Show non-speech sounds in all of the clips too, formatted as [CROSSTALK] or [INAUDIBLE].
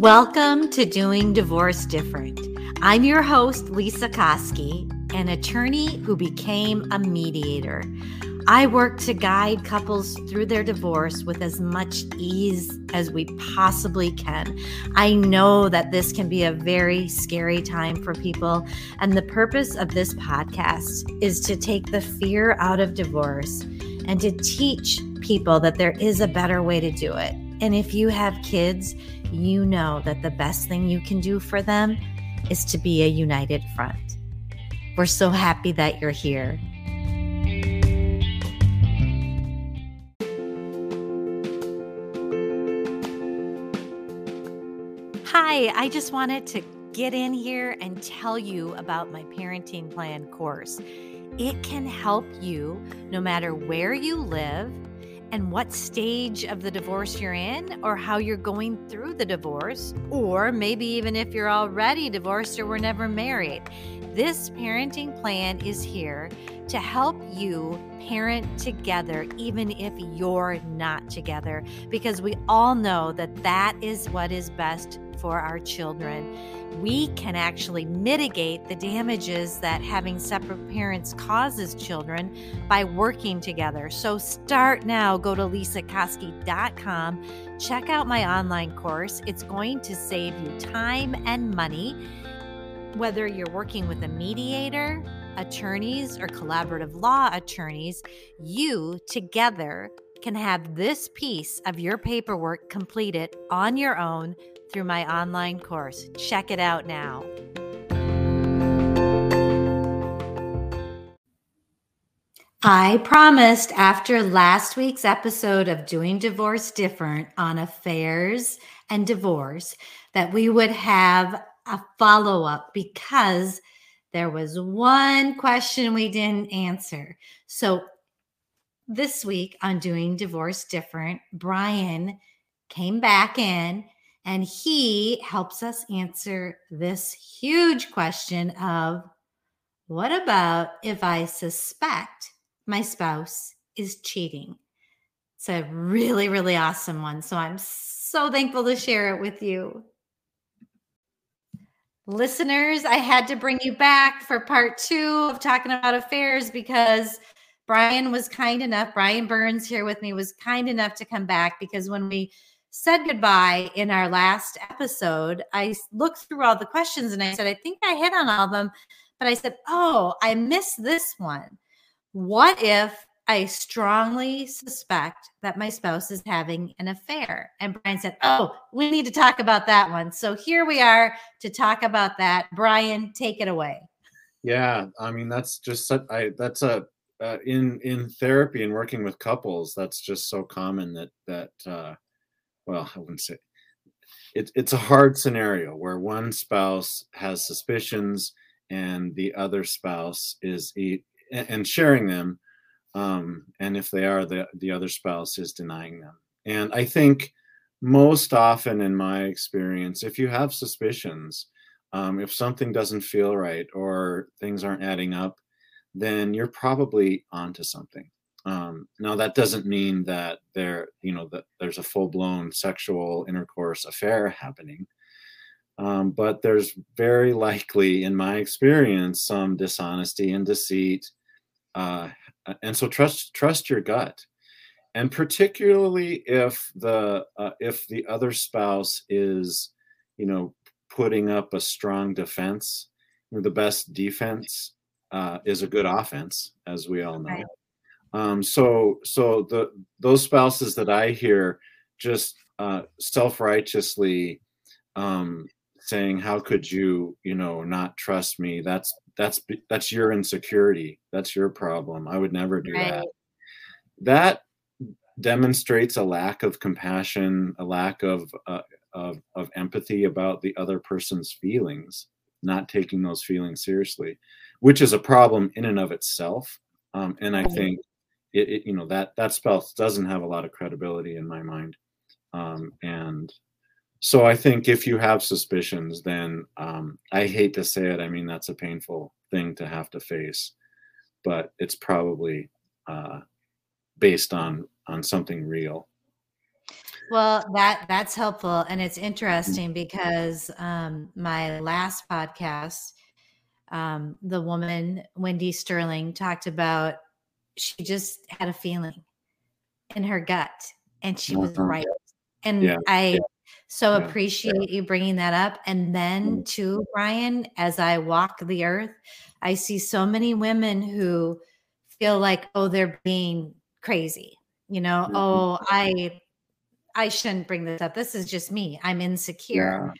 Welcome to Doing Divorce Different. I'm your host, Lesa Koski, an attorney who became a mediator. I work to guide couples through their divorce with as much ease as we possibly can. I know that this can be a very scary time for people, and the purpose of this podcast is to take the fear out of divorce and to teach people that there is a better way to do it. And if you have kids, you know that the best thing you can do for them is to be a united front. We're so happy that you're here. Hi, I just wanted to get in here and tell you about my parenting plan course. It can help you no matter where you live and what stage of the divorce you're in, or how you're going through the divorce, or maybe even if you're already divorced or were never married. This parenting plan is here to help you parent together, even if you're not together, because we all know that that is what is best for our children we can actually mitigate the damages that having separate parents causes children by working together. So start now. Go to lesakoski.com. Check out my online course. It's going to save you time and money, whether you're working with a mediator, attorneys, or collaborative law attorneys. You together can have this piece of your paperwork completed on your own through my online course. Check it out now. I promised after last week's episode of Doing Divorce Different on affairs and divorce that we would have a follow up because there was one question we didn't answer. So this week on Doing Divorce Different, Brian came back in and he helps us answer this huge question of what about if I suspect my spouse is cheating? It's a really, really awesome one. So I'm so thankful to share it with you. Listeners, I had to bring you back for part two of talking about affairs because Brian was kind enough, Brian Burns here with me was kind enough to come back because when we said goodbye in our last episode, I looked through all the questions and I said, I think I hit on all of them. But I said, Oh, I missed this one. What if I strongly suspect that my spouse is having an affair? And Brian said, Oh, we need to talk about that one. So here we are to talk about that. Brian, take it away. Yeah, I mean that's just I that's a uh, in in therapy and working with couples that's just so common that that uh, well, I wouldn't say it, it's a hard scenario where one spouse has suspicions and the other spouse is and sharing them um, and if they are the the other spouse is denying them. And i think most often in my experience if you have suspicions um, if something doesn't feel right or things aren't adding up then you're probably onto something um, now that doesn't mean that there, you know, that there's a full-blown sexual intercourse affair happening, um, but there's very likely, in my experience, some dishonesty and deceit, uh, and so trust trust your gut, and particularly if the uh, if the other spouse is, you know, putting up a strong defense. The best defense uh, is a good offense, as we all know. Right. Um, so so the those spouses that I hear just uh, self righteously um, saying, "How could you, you know, not trust me?" That's that's that's your insecurity. That's your problem. I would never do right. that. That demonstrates a lack of compassion, a lack of, uh, of of empathy about the other person's feelings, not taking those feelings seriously, which is a problem in and of itself. Um, and I think it, it, you know that that spouse doesn't have a lot of credibility in my mind, um, and so I think if you have suspicions, then um, I hate to say it. I mean that's a painful thing to have to face, but it's probably uh, based on on something real. Well, that that's helpful, and it's interesting because um, my last podcast, um, the woman Wendy Sterling talked about she just had a feeling in her gut, and she was uh-huh. right. And yeah. I so yeah. appreciate you bringing that up. And then mm-hmm. too, Brian, as I walk the earth, I see so many women who feel like, oh, they're being crazy. You know, mm-hmm. oh, I I shouldn't bring this up. This is just me. I'm insecure.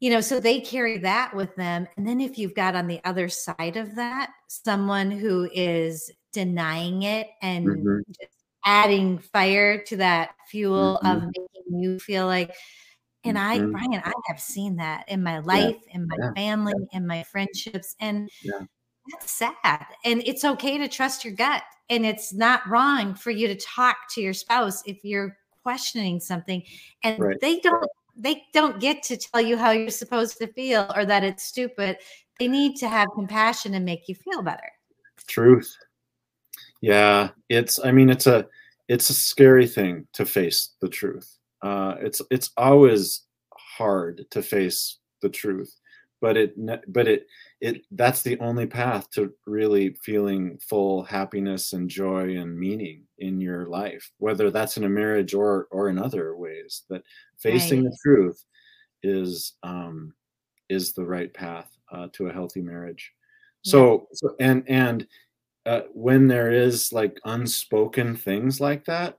You know, so they carry that with them. And then if you've got on the other side of that someone who is denying it and mm-hmm. just adding fire to that fuel mm-hmm. of making you feel like and I, mm-hmm. Brian, I have seen that in my life, yeah. in my yeah. family, in my friendships. And yeah. that's sad. And it's okay to trust your gut. And it's not wrong for you to talk to your spouse if you're questioning something and right. they don't they don't get to tell you how you're supposed to feel or that it's stupid they need to have compassion and make you feel better truth yeah it's i mean it's a it's a scary thing to face the truth. Uh it's it's always hard to face the truth but it but it it that's the only path to really feeling full happiness and joy and meaning in your life whether that's in a marriage or or in other ways that facing right. the truth is um is the right path uh, to a healthy marriage. So, so and and uh, when there is like unspoken things like that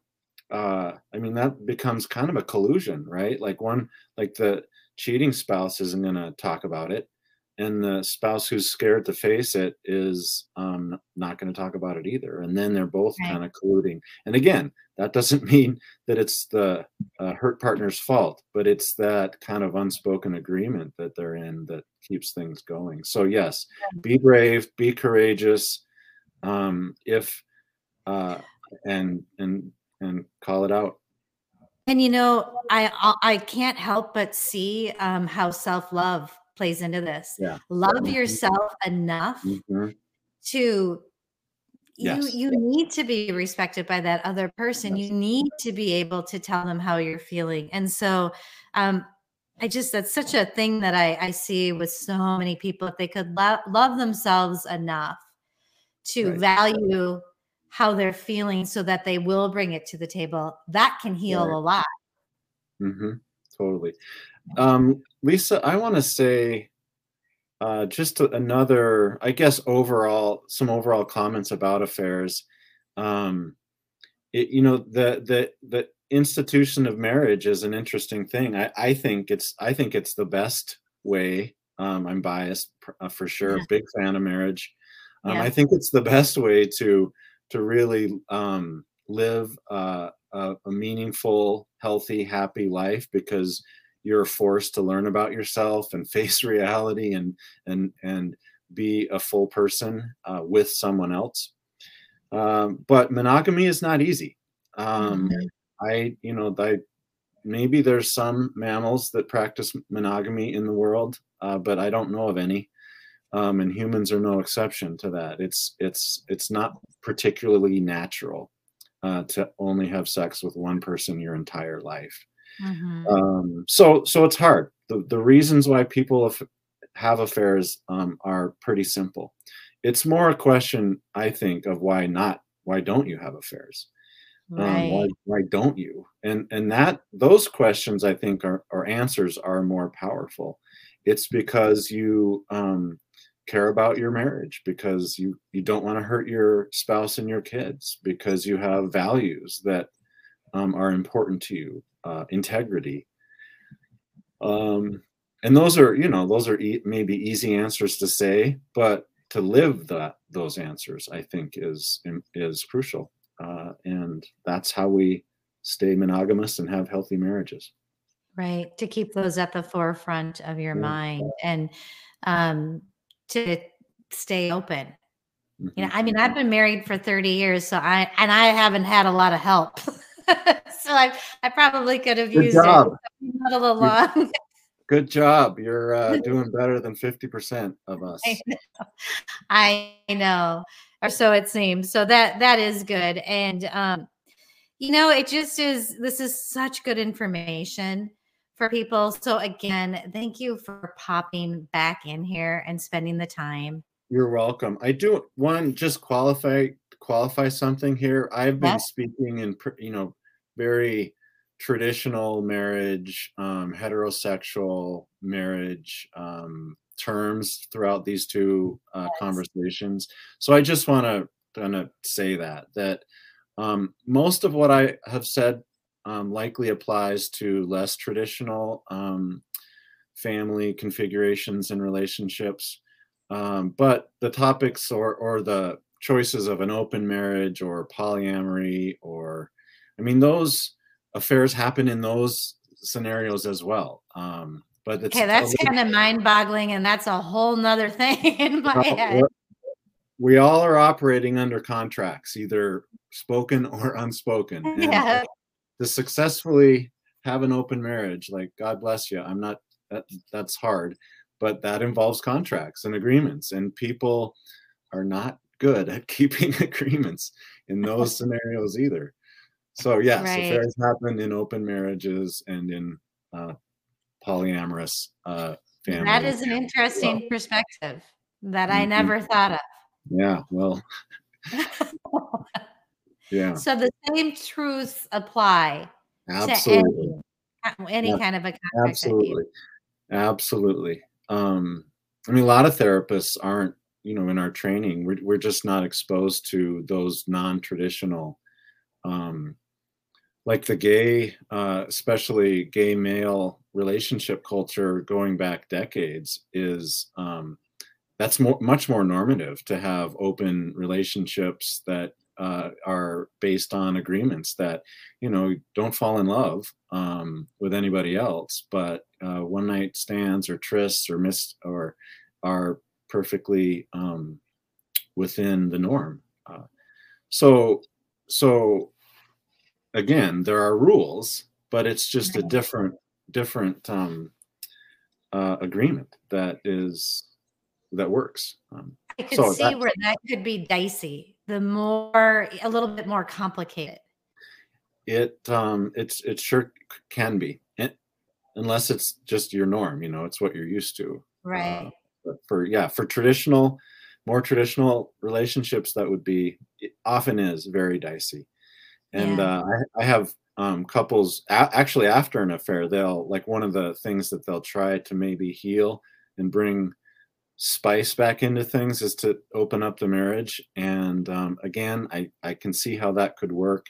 uh i mean that becomes kind of a collusion right? Like one like the cheating spouse isn't going to talk about it and the spouse who's scared to face it is um, not going to talk about it either and then they're both right. kind of colluding. And again that doesn't [LAUGHS] mean that it's the uh, hurt partner's fault but it's that kind of unspoken agreement that they're in that keeps things going. So yes be brave be courageous um, if uh, and and and call it out and you know, I I can't help but see um, how self love plays into this. Yeah. Love mm-hmm. yourself enough mm-hmm. to yes. you you need to be respected by that other person. Yes. You need to be able to tell them how you're feeling. And so um I just that's such a thing that I I see with so many people if they could lo- love themselves enough to right. value how they're feeling so that they will bring it to the table. That can heal right. a lot. Mm-hmm. Totally. Um, Lesa, I want to say uh, just another, I guess, overall, some overall comments about affairs. Um, it, you know, the the the institution of marriage is an interesting thing. I, I think it's I think it's the best way. Um, I'm biased uh, for sure. Yeah. Big fan of marriage. Um, yeah. I think it's the best way to to really um, live uh, a, a, meaningful, healthy, happy life because you're forced to learn about yourself and [LAUGHS] face reality and and and be a full person uh, with someone else. Um, but monogamy is not easy. Um, mm-hmm. I, you know, I maybe there's some mammals that practice monogamy in the world, uh, but I don't know of any um, and humans are no exception to that. It's it's it's not particularly natural uh, to only have sex with one person your entire life. Mm-hmm. Um, so so it's hard. The the reasons why people have, affairs um, are pretty simple. It's more a question, I think, of why not. Why don't you have affairs? Right. Um, why, why don't you? And and that those questions, I think, are or answers are more powerful. It's because you um, care about your marriage because you you don't want to hurt your spouse and your kids because you have values that um, are important to you uh, integrity um, and those are you know those are e- maybe easy answers to say but to live that those answers i think is is crucial uh, and that's how we stay monogamous and have healthy marriages. Right. To keep those at the forefront of your yeah. mind and um, to stay open. Mm-hmm. You know, I mean, I've been married for 30 years, so I and I haven't had a lot of help. [LAUGHS] so I I probably could have Good used job. it not a little long. [LAUGHS] Good job. You're uh, [LAUGHS] doing better than 50% of us. I know. I know. Or so it seems. So that that is good. And um, you know, it just is this is such good information for people. So again, thank you for popping back in here and spending the time. You're welcome. I do one just qualify qualify something here. I've been yes. speaking in you know very traditional marriage, um, heterosexual marriage um, terms throughout these two uh, yes. conversations. So I just want to kind of say that that um, most of what I have said um, likely applies to less traditional um, family configurations and relationships. Um, but the topics or, or the choices of an open marriage or polyamory or, I mean, those affairs happen in those scenarios as well. Um, but okay, that's kind of mind boggling, and that's a whole nother [LAUGHS] thing in my head. We all are operating under contracts, either spoken or unspoken. [LAUGHS] Yeah to successfully have an open marriage like god bless you i'm not that that's hard but that involves contracts and agreements and people are not good at [LAUGHS] keeping agreements in [LAUGHS] those scenarios either so yes right. affairs happen in open marriages and in uh, polyamorous uh, families that is an interesting well, perspective that i mm-hmm. never thought of yeah well [LAUGHS] Yeah. So the same truths apply absolutely. to any, any yeah, kind of a absolutely, absolutely. Um, I mean, a lot of therapists aren't, you know, in our training, we're we're just not exposed to those non-traditional, um, like the gay, uh, especially gay male relationship culture going back decades is. Um, that's more, much more normative to have open relationships that uh, are based on agreements that you know don't fall in love um, with anybody else, but uh, one night stands or trysts or miss or are perfectly um, within the norm. Uh, so so again, there are rules, but it's just a different different um, uh, agreement that is that works. Um, I could so see where that could be dicey the more a little bit more complicated. It um it's it sure can be it, unless it's just your norm you know it's what you're used to. Right. Uh, but for yeah for traditional more traditional relationships that would be often is very dicey. And yeah. uh, I, I have um, couples a- actually after an affair they'll like one of the things that they'll try to maybe heal and bring spice back into things is to open up the marriage. And um, again, I, I can see how that could work.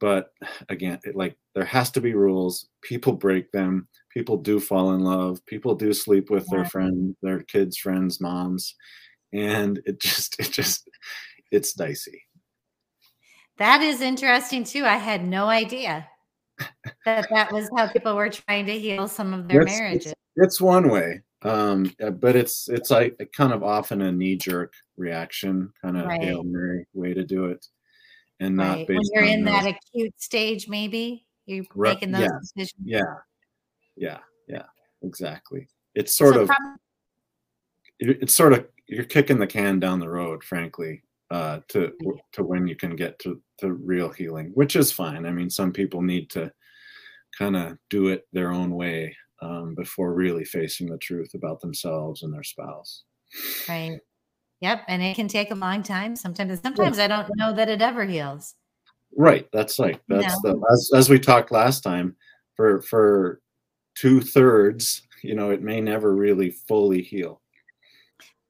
But again, it, like there has to be rules. People break them. People do fall in love. People do sleep with yeah. their friend, their kids' friends, moms, and it just, it just, it's dicey. That is interesting too. I had no idea that that was how people were trying to heal some of their marriages. It's, it's one way um uh, but it's it's like kind of often a knee-jerk reaction kind of right. hail mary way to do it and not right. when you're in those. that acute stage maybe you're right. making those yeah. decisions yeah yeah yeah exactly it's sort so of it's sort of you're kicking the can down the road frankly uh to to when you can get to to real healing which is fine i mean some people need to kind of do it their own way um, before really facing the truth about themselves and their spouse. Right. Yep. And it can take a long time. Sometimes, sometimes. I don't know that it ever heals. Right. That's like that's no. the as as we talked last time. For for two thirds, you know, it may never really fully heal.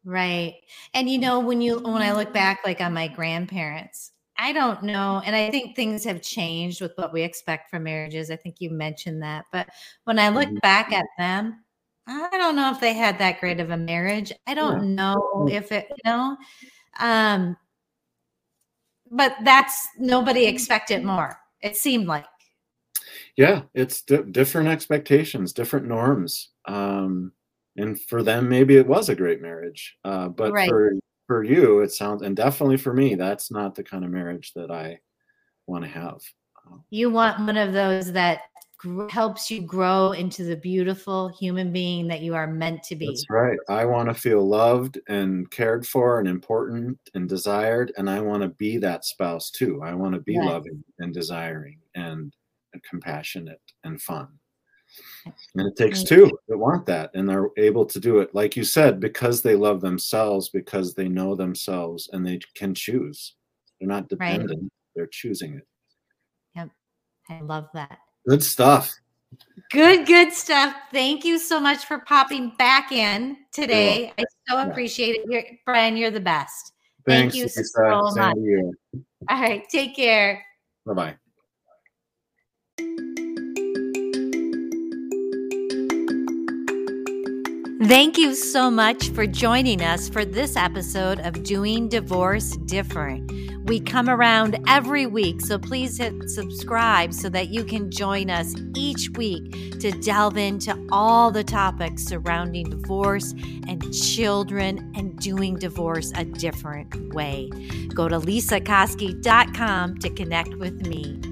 Right. And you know, when you when I look back like on my grandparents, I don't know. And I think things have changed with what we expect from marriages. I think you mentioned that. But when I look mm-hmm. back at them, I don't know if they had that great of a marriage. I don't know if it, you know, um, but that's nobody expected more. It seemed like. Yeah, it's di- different expectations, different norms. Um, and for them, maybe it was a great marriage. Uh, but Right. for for you, it sounds, and definitely for me, that's not the kind of marriage that I want to have. Um, You want one of those that gr- helps you grow into the beautiful human being that you are meant to be. That's right. I want to feel loved and cared for and important and desired. And I want to be that spouse too. I want to be Right. loving and desiring and compassionate and fun. And it takes two that want that and they're able to do it, like you said, because they love themselves, because they know themselves and they can choose. They're not Right. dependent, they're choosing it. Yep. I love that. Good stuff. Good, good stuff. Thank you so much for popping back in today. I so appreciate it. You're, Brian, you're the best. Thank you Lesa. so much. you. All right, take care. Bye bye. Thank you so much for joining us for this episode of Doing Divorce Different. We come around every week, so please hit subscribe so that you can join us each week to delve into all the topics surrounding divorce and children and doing divorce a different way. Go to lesakoski.com to connect with me.